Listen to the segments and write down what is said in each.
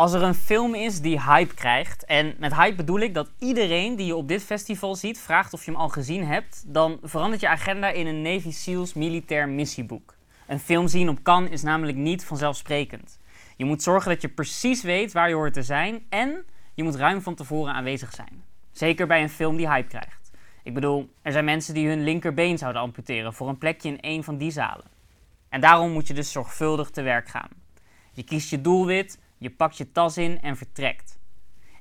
Als er een film is die hype krijgt, en met hype bedoel ik dat iedereen die je op dit festival ziet vraagt of je hem al gezien hebt, dan verandert je agenda in een Navy SEALs militair missieboek. Een film zien op Cannes is namelijk niet vanzelfsprekend. Je moet zorgen dat je precies weet waar je hoort te zijn en je moet ruim van tevoren aanwezig zijn. Zeker bij een film die hype krijgt. Ik bedoel, er zijn mensen die hun linkerbeen zouden amputeren voor een plekje in een van die zalen. En daarom moet je dus zorgvuldig te werk gaan. Je kiest je doelwit, je pakt je tas in en vertrekt.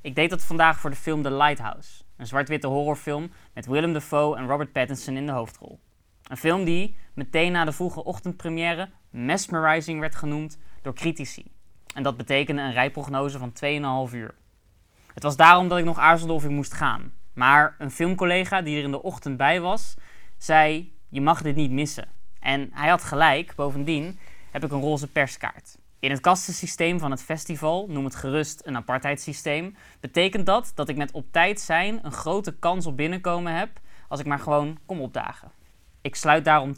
Ik deed dat vandaag voor de film The Lighthouse, een zwart-witte horrorfilm met Willem Dafoe en Robert Pattinson in de hoofdrol. Een film die meteen na de vroege ochtendpremière mesmerizing werd genoemd door critici. En dat betekende een rijprognose van 2,5 uur. Het was daarom dat ik nog aarzelde of ik moest gaan. Maar een filmcollega die er in de ochtend bij was, zei: Je mag dit niet missen. En hij had gelijk, bovendien heb ik een roze perskaart. In het kastensysteem van het festival, noem het gerust een apartheidssysteem, betekent dat dat ik met op tijd zijn een grote kans op binnenkomen heb als ik maar gewoon kom opdagen. Ik sluit daarom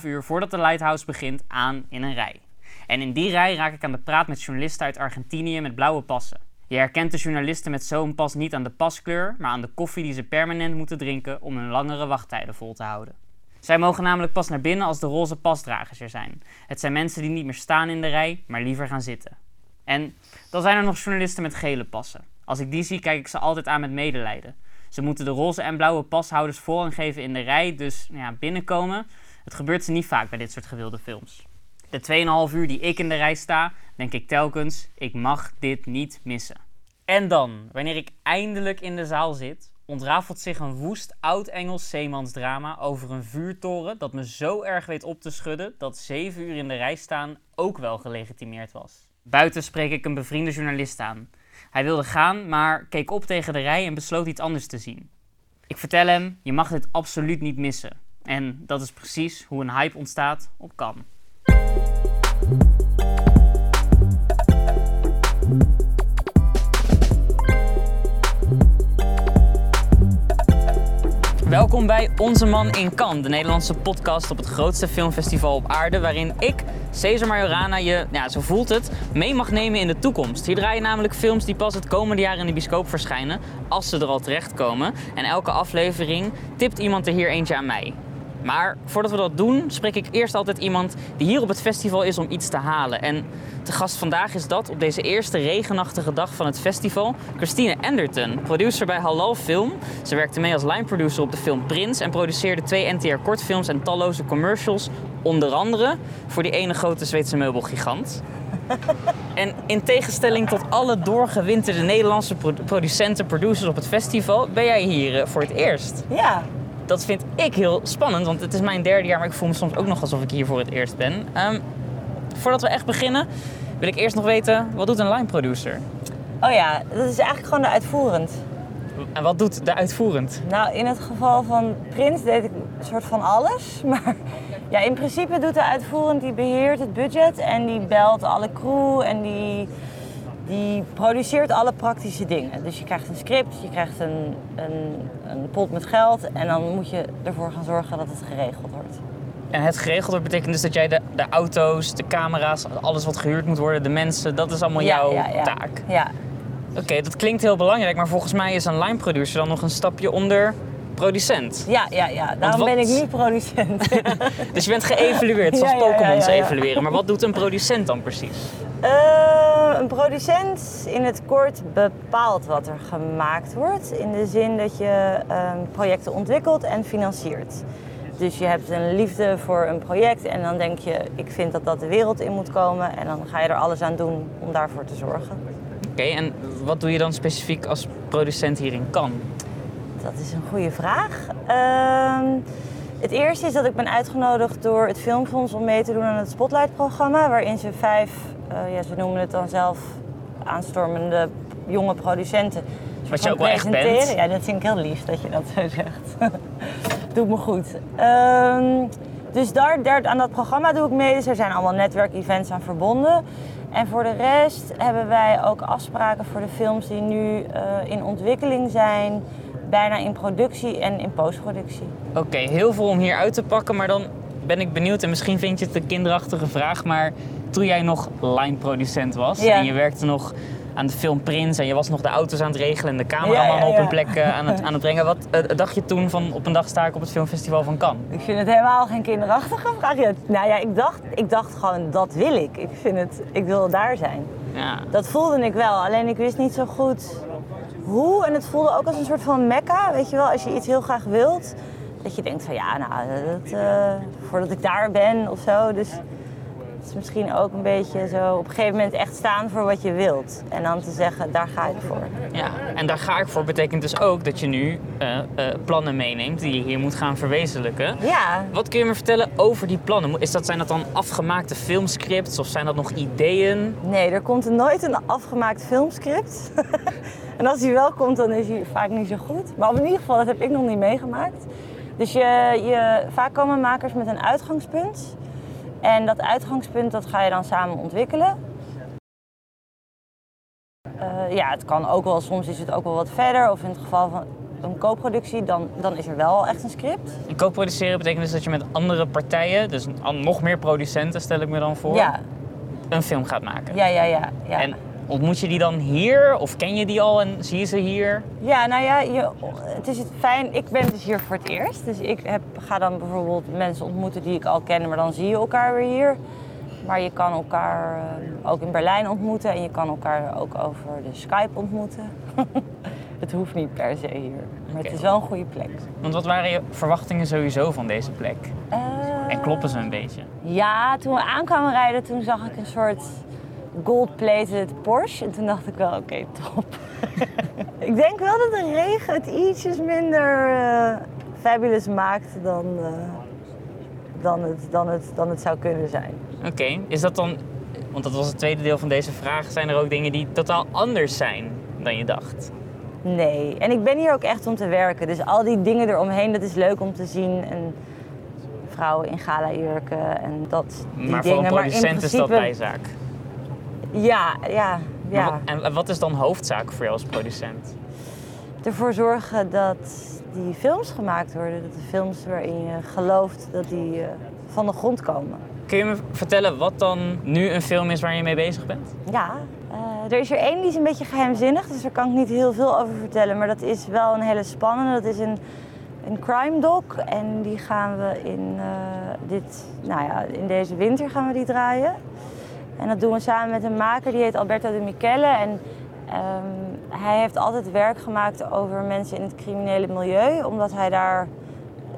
2,5 uur voordat de Lighthouse begint aan in een rij. En in die rij raak ik aan de praat met journalisten uit Argentinië met blauwe passen. Je herkent de journalisten met zo'n pas niet aan de paskleur, maar aan de koffie die ze permanent moeten drinken om hun langere wachttijden vol te houden. Zij mogen namelijk pas naar binnen als de roze pasdragers er zijn. Het zijn mensen die niet meer staan in de rij, maar liever gaan zitten. En dan zijn er nog journalisten met gele passen. Als ik die zie, kijk ik ze altijd aan met medelijden. Ze moeten de roze en blauwe pashouders voorrang geven in de rij, dus ja, binnenkomen. Het gebeurt ze niet vaak bij dit soort gewilde films. De 2,5 uur die ik in de rij sta, denk ik telkens: ik mag dit niet missen. En dan, wanneer ik eindelijk in de zaal zit, ontrafelt zich een woest oud-Engels zeemansdrama over een vuurtoren dat me zo erg weet op te schudden dat 7 uur in de rij staan ook wel gelegitimeerd was. Buiten spreek ik een bevriende journalist aan. Hij wilde gaan, maar keek op tegen de rij en besloot iets anders te zien. Ik vertel hem: je mag dit absoluut niet missen. En dat is precies hoe een hype ontstaat op Cannes. Welkom bij Onze Man in Cannes, de Nederlandse podcast op het grootste filmfestival op aarde, waarin ik, Cesar Majorana, je, ja, zo voelt het, mee mag nemen in de toekomst. Hier draaien namelijk films die pas het komende jaar in de bioscoop verschijnen, als ze er al terechtkomen. En elke aflevering tipt iemand er hier eentje aan mij. Maar voordat we dat doen, spreek ik eerst altijd iemand die hier op het festival is om iets te halen. En de gast vandaag is dat op deze eerste regenachtige dag van het festival Christine Anderton, producer bij Halal Film. Ze werkte mee als line producer op de film Prins en produceerde twee NTR kortfilms en talloze commercials, onder andere voor die ene grote Zweedse meubelgigant. En in tegenstelling tot alle doorgewinterde Nederlandse producenten, producers op het festival, ben jij hier eh, voor het eerst. Ja, Dat vind ik heel spannend, want het is mijn derde jaar, maar ik voel me soms ook nog alsof ik hier voor het eerst ben. Ehm, voordat we echt beginnen, wil ik eerst nog weten, wat doet een line producer? oh ja, dat is eigenlijk gewoon de uitvoerend. En wat doet de uitvoerend? Nou, in het geval van Prins deed ik een soort van alles. Maar ja, in principe doet de uitvoerend, die beheert het budget en die belt alle crew en die, die produceert alle praktische dingen. Dus je krijgt een script, je krijgt een, een, een pot met geld en dan moet je ervoor gaan zorgen dat het geregeld wordt. En het geregeld wordt betekent dus dat jij de, de auto's, de camera's, alles wat gehuurd moet worden, de mensen, dat is allemaal jouw ja, ja. taak. Ja, Oké, dat klinkt heel belangrijk, maar volgens mij is een line producer dan nog een stapje onder producent. ja, ja, ja. daarom wat- ben ik niet producent. Dus je bent geëvalueerd, zoals Ja, ja, evalueren. Maar wat doet een producent dan precies? Eh, een producent in het kort bepaalt wat er gemaakt wordt. In de zin dat je ehm, projecten ontwikkelt en financiert. Dus je hebt een liefde voor een project en dan denk je, ik vind dat dat de wereld in moet komen. En dan ga je er alles aan doen om daarvoor te zorgen. Oké, en wat doe je dan specifiek als producent hier in Cannes? Dat is een goede vraag. Ehm, het eerste is dat ik ben uitgenodigd door het Filmfonds om mee te doen aan het Spotlight-programma. Waarin ze vijf, eh, ja, ze noemen het dan zelf aanstormende jonge producenten. Wat je ook wel echt bent. presenteren. Ja, dat vind ik heel lief dat je dat zo zegt. Doet me goed. Ehm, dus daar, daar, aan dat programma doe ik mee. Dus er zijn allemaal netwerkevents aan verbonden. En voor de rest hebben wij ook afspraken voor de films die nu eh, in ontwikkeling zijn. Bijna in productie en in postproductie. Oké, heel veel om hier uit te pakken, maar dan ben ik benieuwd en misschien vind je het een kinderachtige vraag, maar toen jij nog line-producent was Ja. en je werkte nog aan de film Prins en je was nog de auto's aan het regelen en de cameraman Ja, ja, op een plek eh, aan, het, aan het brengen. Wat eh, dacht je toen van op een dag sta ik op het filmfestival van Cannes? Ik vind het helemaal geen kinderachtige vraag. Nou ja, ik dacht, ik dacht gewoon, dat wil ik. Ik, vind het, ik wil daar zijn. Ja. Dat voelde ik wel, alleen ik wist niet zo goed hoe. En het voelde ook als een soort van mekka, weet je wel. Als je iets heel graag wilt, dat je denkt van ja, nou, eh, voordat ik daar ben of zo. Dus het is misschien ook een beetje zo op een gegeven moment echt staan voor wat je wilt. En dan te zeggen, daar ga ik voor. ja, en daar ga ik voor betekent dus ook dat je nu eh, eh, plannen meeneemt die je hier moet gaan verwezenlijken. Ja, Wat kun je me vertellen over die plannen? Is dat, zijn dat dan afgemaakte filmscripts of zijn dat nog ideeën? nee, er komt nooit een afgemaakt filmscript. en als hij wel komt, dan is hij vaak niet zo goed. Maar in ieder geval, dat heb ik nog niet meegemaakt. Dus je, je, vaak komen makers met een uitgangspunt. En dat uitgangspunt dat ga je dan samen ontwikkelen. Eh, ja, het kan ook wel, soms is het ook wel wat verder. Of in het geval van een co-productie, dan, dan is er wel echt een script. En co-produceren betekent dus dat je met andere partijen, dus nog meer producenten stel ik me dan voor, Ja, een film gaat maken. ja, ja, ja. ja. En ontmoet je die dan hier of ken je die al en zie je ze hier? Ja, nou ja, je, het is het fijn. Ik ben dus hier voor het eerst. Dus ik heb, ga dan bijvoorbeeld mensen ontmoeten die ik al ken, maar dan zie je elkaar weer hier. Maar je kan elkaar eh, ook in Berlijn ontmoeten en je kan elkaar ook over de Skype ontmoeten. het hoeft niet per se hier, maar het is wel een goede plek. Want wat waren je verwachtingen sowieso van deze plek? Eh, En kloppen ze een beetje? Ja, toen we aankwamen rijden, toen zag ik een soort gold-plated Porsche. En toen dacht ik wel, oké, top. ik denk wel dat de regen het ietsjes minder eh, fabulous maakt dan, eh, dan, het, dan, het, dan het zou kunnen zijn. Oké, is dat dan, want dat was het tweede deel van deze vraag, zijn er ook dingen die totaal anders zijn dan je dacht? Nee, en ik ben hier ook echt om te werken. Dus al die dingen eromheen, dat is leuk om te zien. En vrouwen in gala-jurken en dat, die maar dingen. voor een maar in producent is dat principe- bijzaak. Ja, ja, ja. En wat is dan hoofdzaak voor jou als producent? ervoor zorgen dat die films gemaakt worden. Dat de films waarin je gelooft dat die eh, van de grond komen. Kun je me vertellen wat dan nu een film is waar je mee bezig bent? Ja, eh, er is er één die is een beetje geheimzinnig, dus daar kan ik niet heel veel over vertellen. Maar dat is wel een hele spannende. Dat is een, een crime doc en die gaan we in, eh, dit, nou ja, in deze winter gaan we die draaien. En dat doen we samen met een maker, die heet Alberto de Michele. En ehm, hij heeft altijd werk gemaakt over mensen in het criminele milieu, omdat hij daar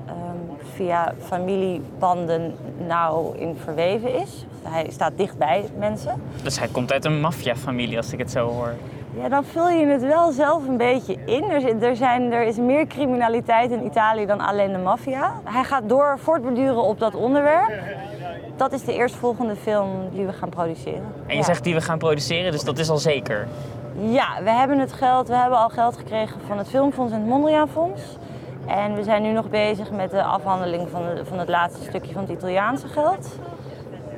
ehm, via familiebanden nauw in verweven is. Hij staat dichtbij mensen. Dus hij komt uit een maffiafamilie als ik het zo hoor. Ja, dan vul je het wel zelf een beetje in. Er, er, zijn, er is meer criminaliteit in Italië dan alleen de maffia. Hij gaat door voortborduren op dat onderwerp. Dat is de eerstvolgende film die we gaan produceren. En je Ja. zegt die we gaan produceren, dus dat is al zeker. Ja, we hebben het geld. We hebben al geld gekregen van het Filmfonds en het Mondriaan Fonds. En we zijn nu nog bezig met de afhandeling van, de- van het laatste stukje van het Italiaanse geld.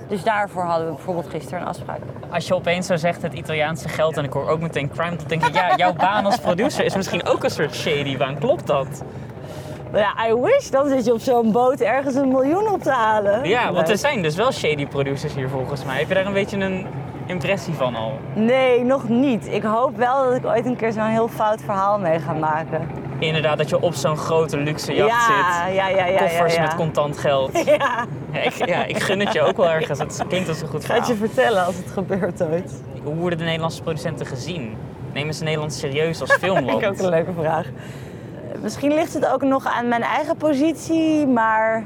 Dus daarvoor hadden we bijvoorbeeld gisteren een afspraak. Als je opeens zo zegt het Italiaanse geld en ik hoor ook meteen crime, dan denk ik, ja, jouw baan als producer is misschien ook een soort shady baan. Klopt dat? Ja, I wish. Dan zit je op zo'n boot ergens een miljoen op te halen. Ja, want er zijn dus wel shady producers hier volgens mij. Heb je daar een beetje een impressie van al? Nee, nog niet. Ik hoop wel dat ik ooit een keer zo'n heel fout verhaal mee ga maken. Inderdaad, dat je op zo'n grote luxe jacht ja, zit. ja, ja, ja, Koffers ja, ja. met contant geld. Ja, Ja, ik, ja, ik gun het je ook wel ergens. Het klinkt als een goed ik ga het je verhaal. vertellen als het gebeurt ooit. Hoe worden de Nederlandse producenten gezien? Nemen ze Nederland serieus als filmland? Vind ik ook een leuke vraag. Misschien ligt het ook nog aan mijn eigen positie, maar...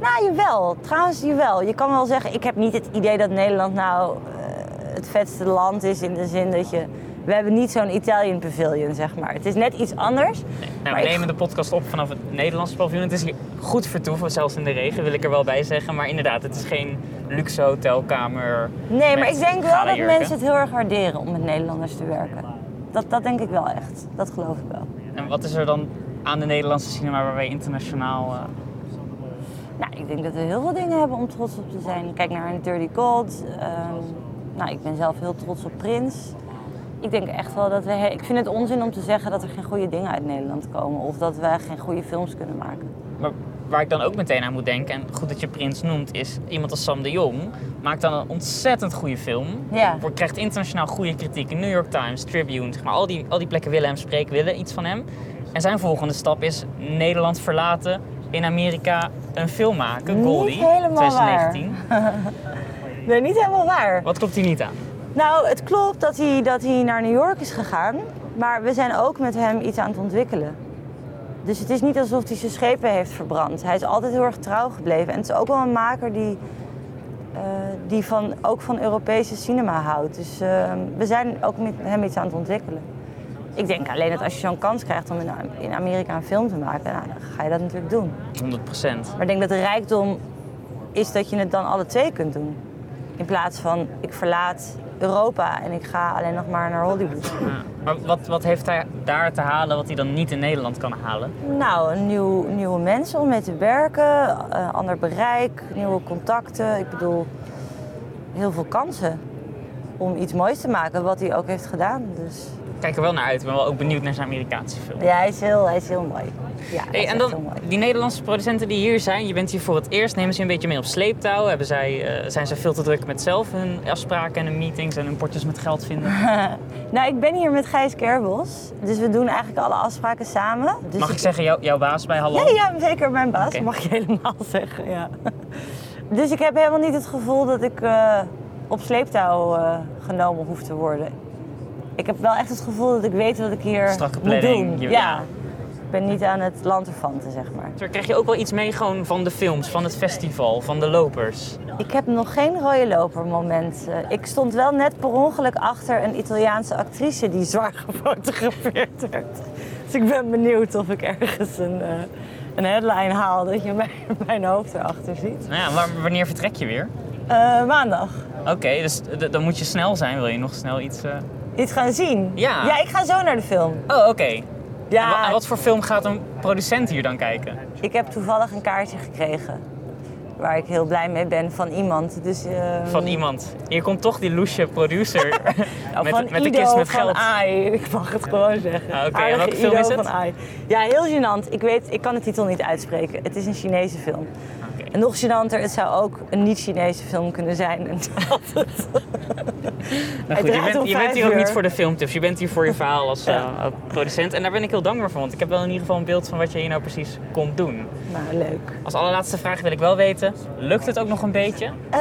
Nou, jawel. Trouwens, jawel. Je kan wel zeggen, ik heb niet het idee dat Nederland nou eh, het vetste land is in de zin dat je... We hebben niet zo'n Italian pavilion, zeg maar. Het is net iets anders. Nou, we ik- nemen de podcast op vanaf het Nederlandse paviljoen. Het is hier goed vertoeven, zelfs in de regen wil ik er wel bij zeggen. Maar inderdaad, het is geen luxe hotelkamer. Nee, maar ik denk wel dat mensen het heel erg waarderen om met Nederlanders te werken. Dat, dat denk ik wel echt. Dat geloof ik wel. En wat is er dan aan de Nederlandse cinema waar wij internationaal... eh, Nou, ik denk dat we heel veel dingen hebben om trots op te zijn. Kijk naar Dirty Gold. Ehm, nou, ik ben zelf heel trots op Prins. Ik denk echt wel dat we... Ik vind het onzin om te zeggen dat er geen goede dingen uit Nederland komen. Of dat we geen goede films kunnen maken. Maar waar ik dan ook meteen aan moet denken, en goed dat je Prins noemt, is iemand als Sam de Jong maakt dan een ontzettend goede film. Ja. Wordt- Krijgt internationaal goede kritiek New York Times, Tribune, zeg maar, al, die, al die plekken willen hem spreken, willen iets van hem. En zijn volgende stap is Nederland verlaten, in Amerika een film maken, Niet Goldie, helemaal 2019. Nee, niet helemaal waar. Wat klopt hier niet aan? Nou, het klopt dat hij, dat hij naar New York is gegaan. Maar we zijn ook met hem iets aan het ontwikkelen. Dus het is niet alsof hij zijn schepen heeft verbrand. Hij is altijd heel erg trouw gebleven. En het is ook wel een maker die, eh, die van, ook van Europese cinema houdt. Dus eh, we zijn ook met hem iets aan het ontwikkelen. Ik denk alleen dat als je zo'n kans krijgt om in, in Amerika een film te maken, nou, dan ga je dat natuurlijk doen. 100 procent. Maar ik denk dat de rijkdom is dat je het dan alle twee kunt doen. In plaats van ik verlaat Europa en ik ga alleen nog maar naar Hollywood. Maar wat, wat heeft hij daar te halen wat hij dan niet in Nederland kan halen? Nou, nieuw, nieuwe mensen om mee te werken, eh, ander bereik, nieuwe contacten. Ik bedoel, heel veel kansen om iets moois te maken, wat hij ook heeft gedaan. Dus Ik kijk er wel naar uit. Ik ben wel ook benieuwd naar zijn Amerikaanse film. ja, hij is heel, hij is heel mooi. Ja, Hey, en dan mooi. die Nederlandse producenten die hier zijn, je bent hier voor het eerst, nemen ze je een beetje mee op sleeptouw? Hebben zij, eh, zijn ze veel te druk met zelf hun afspraken en hun meetings en hun potjes met geld vinden? Nou, ik ben hier met Gijs Kerbos, dus we doen eigenlijk alle afspraken samen. Dus Mag ik zeggen, jou- jouw baas bij Hallo? Ja, ja, zeker mijn baas, mag je helemaal zeggen. Ja. Dus ik heb helemaal niet het gevoel dat ik eh, op sleeptouw eh, genomen hoef te worden. Ik heb wel echt het gevoel dat ik weet wat ik hier Strakke moet doen. je- ja. ja. Ik ben niet aan het lanterfanten, zeg maar. Zo krijg je ook wel iets mee gewoon van de films, van het festival, van de lopers. Ik heb nog geen rode loper moment. Eh, ik stond wel net per ongeluk achter een Italiaanse actrice die zwaar gefotografeerd werd. Dus ik ben benieuwd of ik ergens een, eh, een headline haal dat je mijn, mijn hoofd erachter ziet. Nou ja, wanneer vertrek je weer? Eh, maandag. Oké, dus dan moet je snel zijn. Wil je nog snel iets... eh, Iets gaan zien? Ja. Ja, ik ga zo naar de film. Oh, oké. Ja, en wat voor film gaat een producent hier dan kijken? ik heb toevallig een kaartje gekregen. Waar ik heel blij mee ben van iemand. Dus, ehm, Van iemand. Hier komt toch die loesje producer nou, met, van met de kist met van geld. AI. Ik mag het gewoon zeggen. Ah, oké. Aardige welke film Ido is het? van AI. Ja, heel gênant. Ik weet, ik kan de titel niet uitspreken. Het is een Chinese film. Oké. En nog gênanter, het zou ook een niet-Chinese film kunnen zijn. En dat het- Nou goed, je bent, je bent hier ook niet voor de filmtips. Je bent hier voor je verhaal als Ja. eh, producent. En daar ben ik heel dankbaar voor. Want ik heb wel in ieder geval een beeld van wat je hier nou precies komt doen. nou, leuk. Als allerlaatste vraag wil ik wel weten. Lukt het ook nog een beetje? Eh,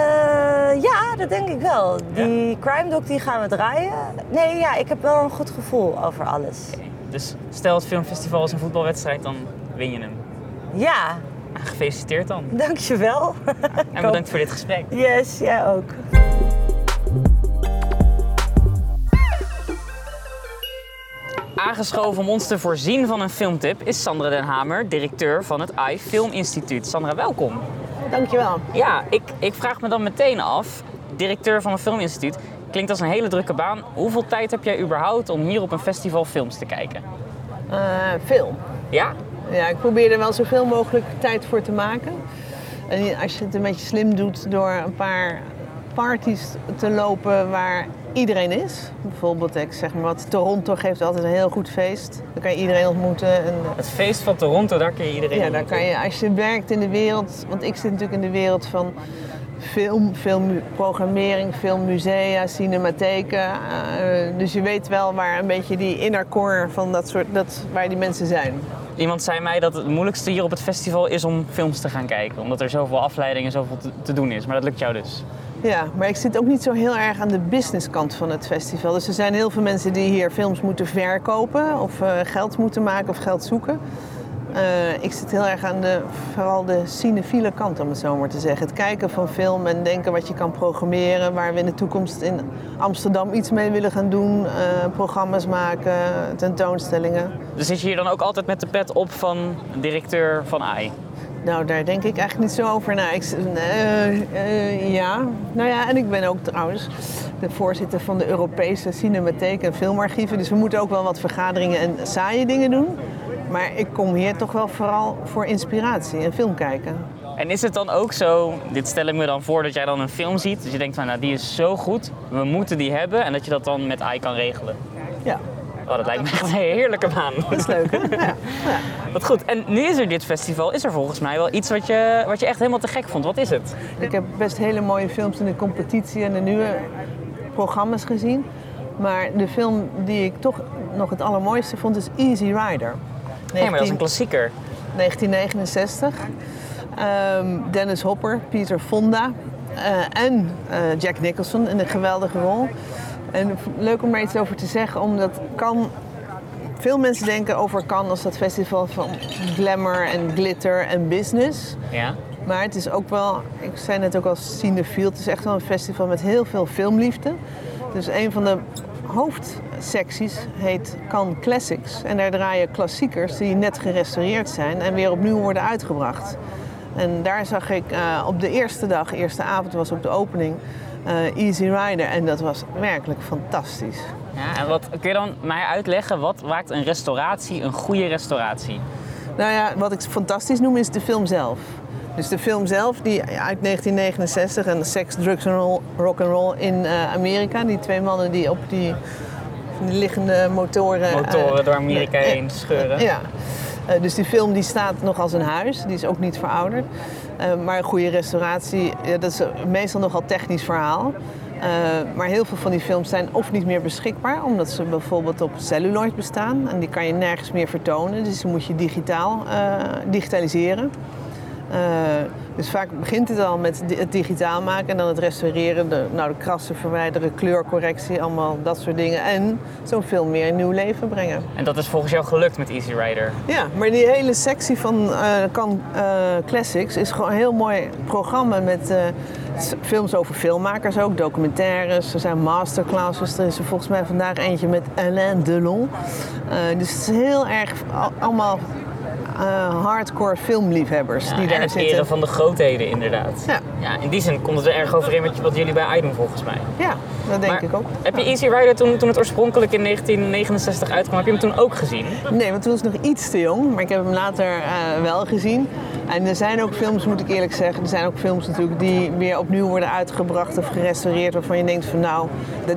ja, dat denk ik wel. Die crime doc die gaan we draaien. Nee, ja, ik heb wel een goed gevoel over alles. Dus stel het filmfestival is een voetbalwedstrijd, dan win je hem. Ja, Gefeliciteerd dan. dankjewel. En bedankt voor dit gesprek. Yes, jij ook. Aangeschoven om ons te voorzien van een filmtip is Sandra Den Hamer, directeur van het AI Film Instituut. Sandra, welkom. Dankjewel. Ja, ik, ik vraag me dan meteen af, directeur van een filminstituut, klinkt als een hele drukke baan. Hoeveel tijd heb jij überhaupt om hier op een festival films te kijken? Eh, veel. Ja? Ja, ik probeer er wel zoveel mogelijk tijd voor te maken. En als je het een beetje slim doet door een paar parties te lopen waar iedereen is. Bijvoorbeeld, ik zeg maar wat, Toronto geeft altijd een heel goed feest. Dan kan je iedereen ontmoeten. En, Het feest van Toronto, daar kun je iedereen ja, ontmoeten. kan je, als je werkt in de wereld, want ik zit natuurlijk in de wereld van film, filmprogrammering, filmmusea, cinematheken. Eh, dus je weet wel waar een beetje die inner core van dat soort, dat, waar die mensen zijn. Iemand zei mij dat het moeilijkste hier op het festival is om films te gaan kijken. Omdat er zoveel afleiding en zoveel te, doen is. Maar dat lukt jou dus. Ja, maar ik zit ook niet zo heel erg aan de businesskant van het festival. Dus er zijn heel veel mensen die hier films moeten verkopen of eh, geld moeten maken of geld zoeken. Eh, ik zit heel erg aan de, vooral de cinefiele kant, om het zo maar te zeggen. Het kijken van film en denken wat je kan programmeren. Waar we in de toekomst in Amsterdam iets mee willen gaan doen. eh, programma's maken, tentoonstellingen. Dus zit je hier dan ook altijd met de pet op van directeur van AI? Nou, daar denk ik eigenlijk niet zo over na. Ik, eh, eh, ja, nou ja, en ik ben ook trouwens de voorzitter van de Europese Cinematheek en Filmarchieven. Dus we moeten ook wel wat vergaderingen en saaie dingen doen. Maar ik kom hier toch wel vooral voor inspiratie en film kijken. En is het dan ook zo, dit stel ik me dan voor, dat jij dan een film ziet. Dus je denkt van, nou die is zo goed, we moeten die hebben. En dat je dat dan met AI kan regelen. Ja, Oh, dat lijkt me echt een heerlijke baan. Dat is leuk, hè? Ja. Wat goed. En nu is er dit festival. Is er volgens mij wel iets wat je, wat je echt helemaal te gek vond? Wat is het? Ik heb best hele mooie films in de competitie en de nieuwe programma's gezien. Maar de film die ik toch nog het allermooiste vond is Easy Rider. Nee, maar dat is een 19 klassieker. 1969. Ehm, Dennis Hopper, Peter Fonda eh, en eh, Jack Nicholson in een geweldige rol. En leuk om er iets over te zeggen, omdat kan. Veel mensen denken over Cannes als dat festival van glamour en glitter en business. Ja. Maar het is ook wel, ik zei net ook als cinefiel, het is echt wel een festival met heel veel filmliefde. Dus een van de hoofdsecties heet Cannes Classics. En daar draaien klassiekers die net gerestaureerd zijn en weer opnieuw worden uitgebracht. En daar zag ik eh, op de eerste dag, eerste avond was ook de opening, eh, Easy Rider. En dat was werkelijk fantastisch. ja en wat, kun je dan mij uitleggen, wat maakt een restauratie een goede restauratie? Nou ja, wat ik fantastisch noem is de film zelf. Dus de film zelf, die uit 1969 en Sex, Drugs en Rock and Roll in eh, Amerika. Die twee mannen die op die, die liggende motoren... eh, Motoren door Amerika heen scheuren. ja. Eh, dus die film die staat nog als een huis, die is ook niet verouderd. Maar een goede restauratie, ja, dat is meestal nogal technisch verhaal. Maar heel veel van die films zijn of niet meer beschikbaar, omdat ze bijvoorbeeld op celluloid bestaan. En die kan je nergens meer vertonen, dus die moet je digitaal digitaliseren. Eh, dus vaak begint het al met het digitaal maken en dan het restaureren, de, nou, de krassen verwijderen, kleurcorrectie, allemaal dat soort dingen. En zo'n film weer een nieuw leven brengen. En dat is volgens jou gelukt met Easy Rider. Ja, maar die hele sectie van eh Cannes eh, Classics is gewoon een heel mooi programma met films over filmmakers ook, documentaires. Er zijn masterclasses. Er is er volgens mij vandaag eentje met Alain Delon. Dus het is heel erg al- allemaal eh, hardcore filmliefhebbers Ja, die en daar het zitten. eren van de grootheden inderdaad. Ja. ja, in die zin komt het er erg overeen met wat jullie bij I doen volgens mij. Ja, dat denk Maar ik ook. Heb je Easy Rider toen, toen het oorspronkelijk in 1969 uitkwam, heb je hem toen ook gezien? Nee, want toen was ik nog iets te jong, maar ik heb hem later eh, wel gezien. En er zijn ook films, moet ik eerlijk zeggen, er zijn ook films natuurlijk die weer opnieuw worden uitgebracht of gerestaureerd. Waarvan je denkt van nou,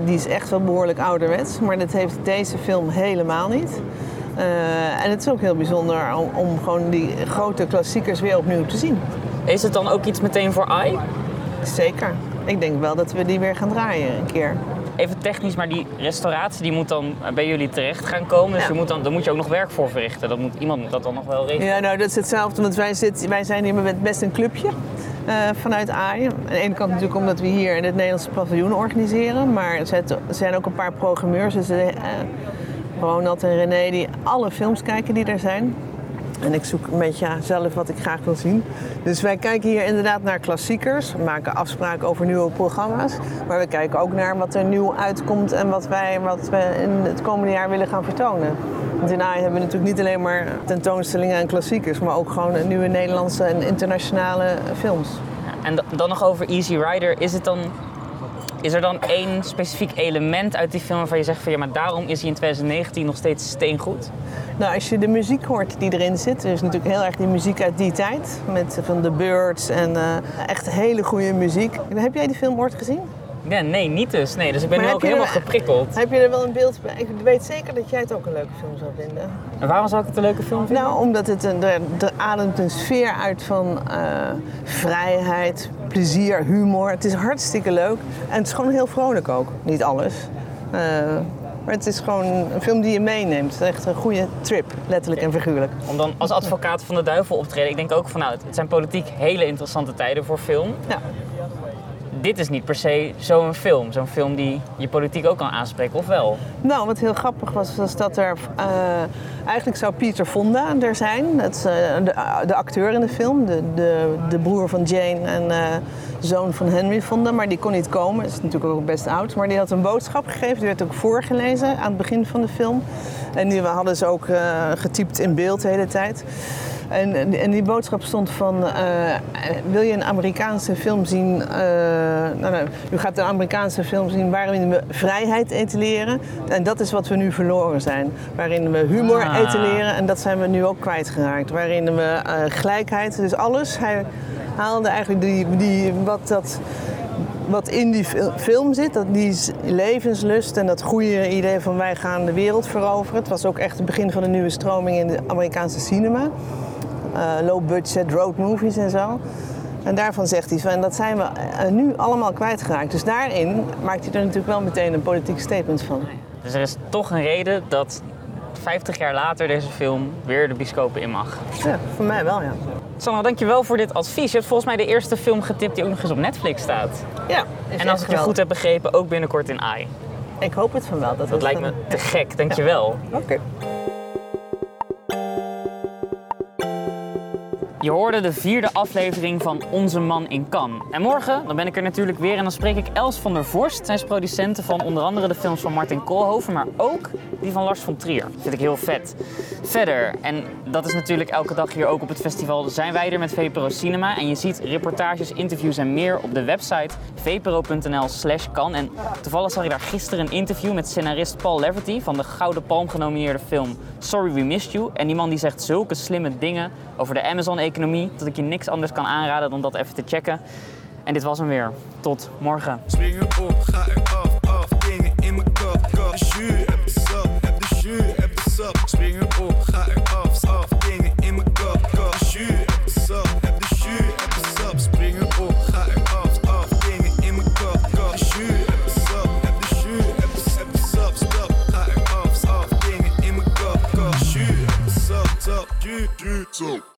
die is echt wel behoorlijk ouderwets. Maar dat heeft deze film helemaal niet. Eh, en het is ook heel bijzonder om, om gewoon die grote klassiekers weer opnieuw te zien. Is het dan ook iets meteen voor I? Zeker. Ik denk wel dat we die weer gaan draaien een keer. Even technisch, maar die restauratie die moet dan bij jullie terecht gaan komen. Dus Ja. je moet dan, daar moet je ook nog werk voor verrichten. Dat moet, iemand moet dat dan nog wel regelen. Ja, nou dat is hetzelfde, want wij, zitten, wij zijn hier met best een clubje eh, vanuit AI. Aan de ene kant natuurlijk omdat we hier in het Nederlandse paviljoen organiseren, maar er zijn- er zijn ook een paar programmeurs, dus eh, Ronald en René, die alle films kijken die er zijn. En ik zoek een beetje zelf wat ik graag wil zien. Dus wij kijken hier inderdaad naar klassiekers. We maken afspraken over nieuwe programma's. Maar we kijken ook naar wat er nieuw uitkomt en wat wij wat we in het komende jaar willen gaan vertonen. Want in AI hebben we natuurlijk niet alleen maar tentoonstellingen en klassiekers, maar ook gewoon nieuwe Nederlandse en internationale films. En da- dan nog over Easy Rider. Is, het dan, is er dan één specifiek element uit die film waarvan je zegt van ja, maar daarom is hij in 2019 nog steeds steengoed? Nou, als je de muziek hoort die erin zit, er is natuurlijk heel erg die muziek uit die tijd. Met van The Birds en eh, echt hele goede muziek. Heb jij die film ooit gezien? Ja, nee, niet dus. Nee, dus ik ben Maar nu ook helemaal er- geprikkeld. Heb je er wel een beeld bij? Ik weet zeker dat jij het ook een leuke film zou vinden. En waarom zou ik het een leuke film vinden? Nou, omdat het een, er, er ademt een sfeer uit van eh, vrijheid, plezier, humor. Het is hartstikke leuk. En het is gewoon heel vrolijk ook. Niet alles. Eh, maar het is gewoon een film die je meenemt. Het is echt een goede trip, letterlijk en figuurlijk. Om dan als advocaat van de duivel op te treden. Ik denk ook van nou, het zijn politiek hele interessante tijden voor film. Ja. Dit is niet per se zo'n film. Zo'n film die je politiek ook kan aanspreken, of wel? Nou, wat heel grappig was, was dat er... eh, eigenlijk zou Pieter Fonda er zijn. Dat is eh, de, de acteur in de film. De, de, de broer van Jane en eh, zoon van Henry Fonda. Maar die kon niet komen. Is natuurlijk ook best oud. Maar die had een boodschap gegeven. Die werd ook voorgelezen aan het begin van de film. En die hadden ze ook eh, getypt in beeld de hele tijd. En, en die boodschap stond van, eh, wil je een Amerikaanse film zien, eh, nou, nou, u gaat een Amerikaanse film zien waarin we vrijheid etaleren. En dat is wat we nu verloren zijn. Waarin we humor Ah. etaleren en dat zijn we nu ook kwijtgeraakt. Waarin we eh, gelijkheid, dus alles. Hij haalde eigenlijk die, die, wat dat wat in die fil- film zit. Dat die levenslust en dat goede idee van wij gaan de wereld veroveren. Het was ook echt het begin van een nieuwe stroming in de Amerikaanse cinema. Eh, low budget road movies en zo. En daarvan zegt hij van, dat zijn we eh, nu allemaal kwijtgeraakt. Dus daarin maakt hij er natuurlijk wel meteen een politiek statement van. Dus er is toch een reden dat 50 jaar later deze film weer de bioscopen in mag. Ja, voor mij wel, ja. Sandra, dankjewel voor dit advies. Je hebt volgens mij de eerste film getipt die ook nog eens op Netflix staat. Ja, En als ik je goed heb begrepen, ook binnenkort in AI. Ik hoop het van wel. Dat, Dat lijkt me te gek, dankjewel. Oké. Je hoorde de vierde aflevering van Onze Man in Cannes. En morgen dan ben ik er natuurlijk weer en dan spreek ik Els van der Vorst. Zij is producente van onder andere de films van Martin Koolhoven, maar ook die van Lars von Trier. Vind ik heel vet. Verder, en dat is natuurlijk elke dag hier ook op het festival, zijn wij er met VPRO Cinema. En je ziet reportages, interviews en meer op de website vpro.nl slash kan. En toevallig zag ik daar gisteren een interview met scenarist Paul Leverty van de Gouden Palm genomineerde film Sorry We Missed You. En die man die zegt zulke slimme dingen over de Amazon-economie dat ik je niks anders kan aanraden dan dat even te checken. En dit was hem weer. Tot morgen. Springen op, ga dingen in kop, dingen in mijn kop.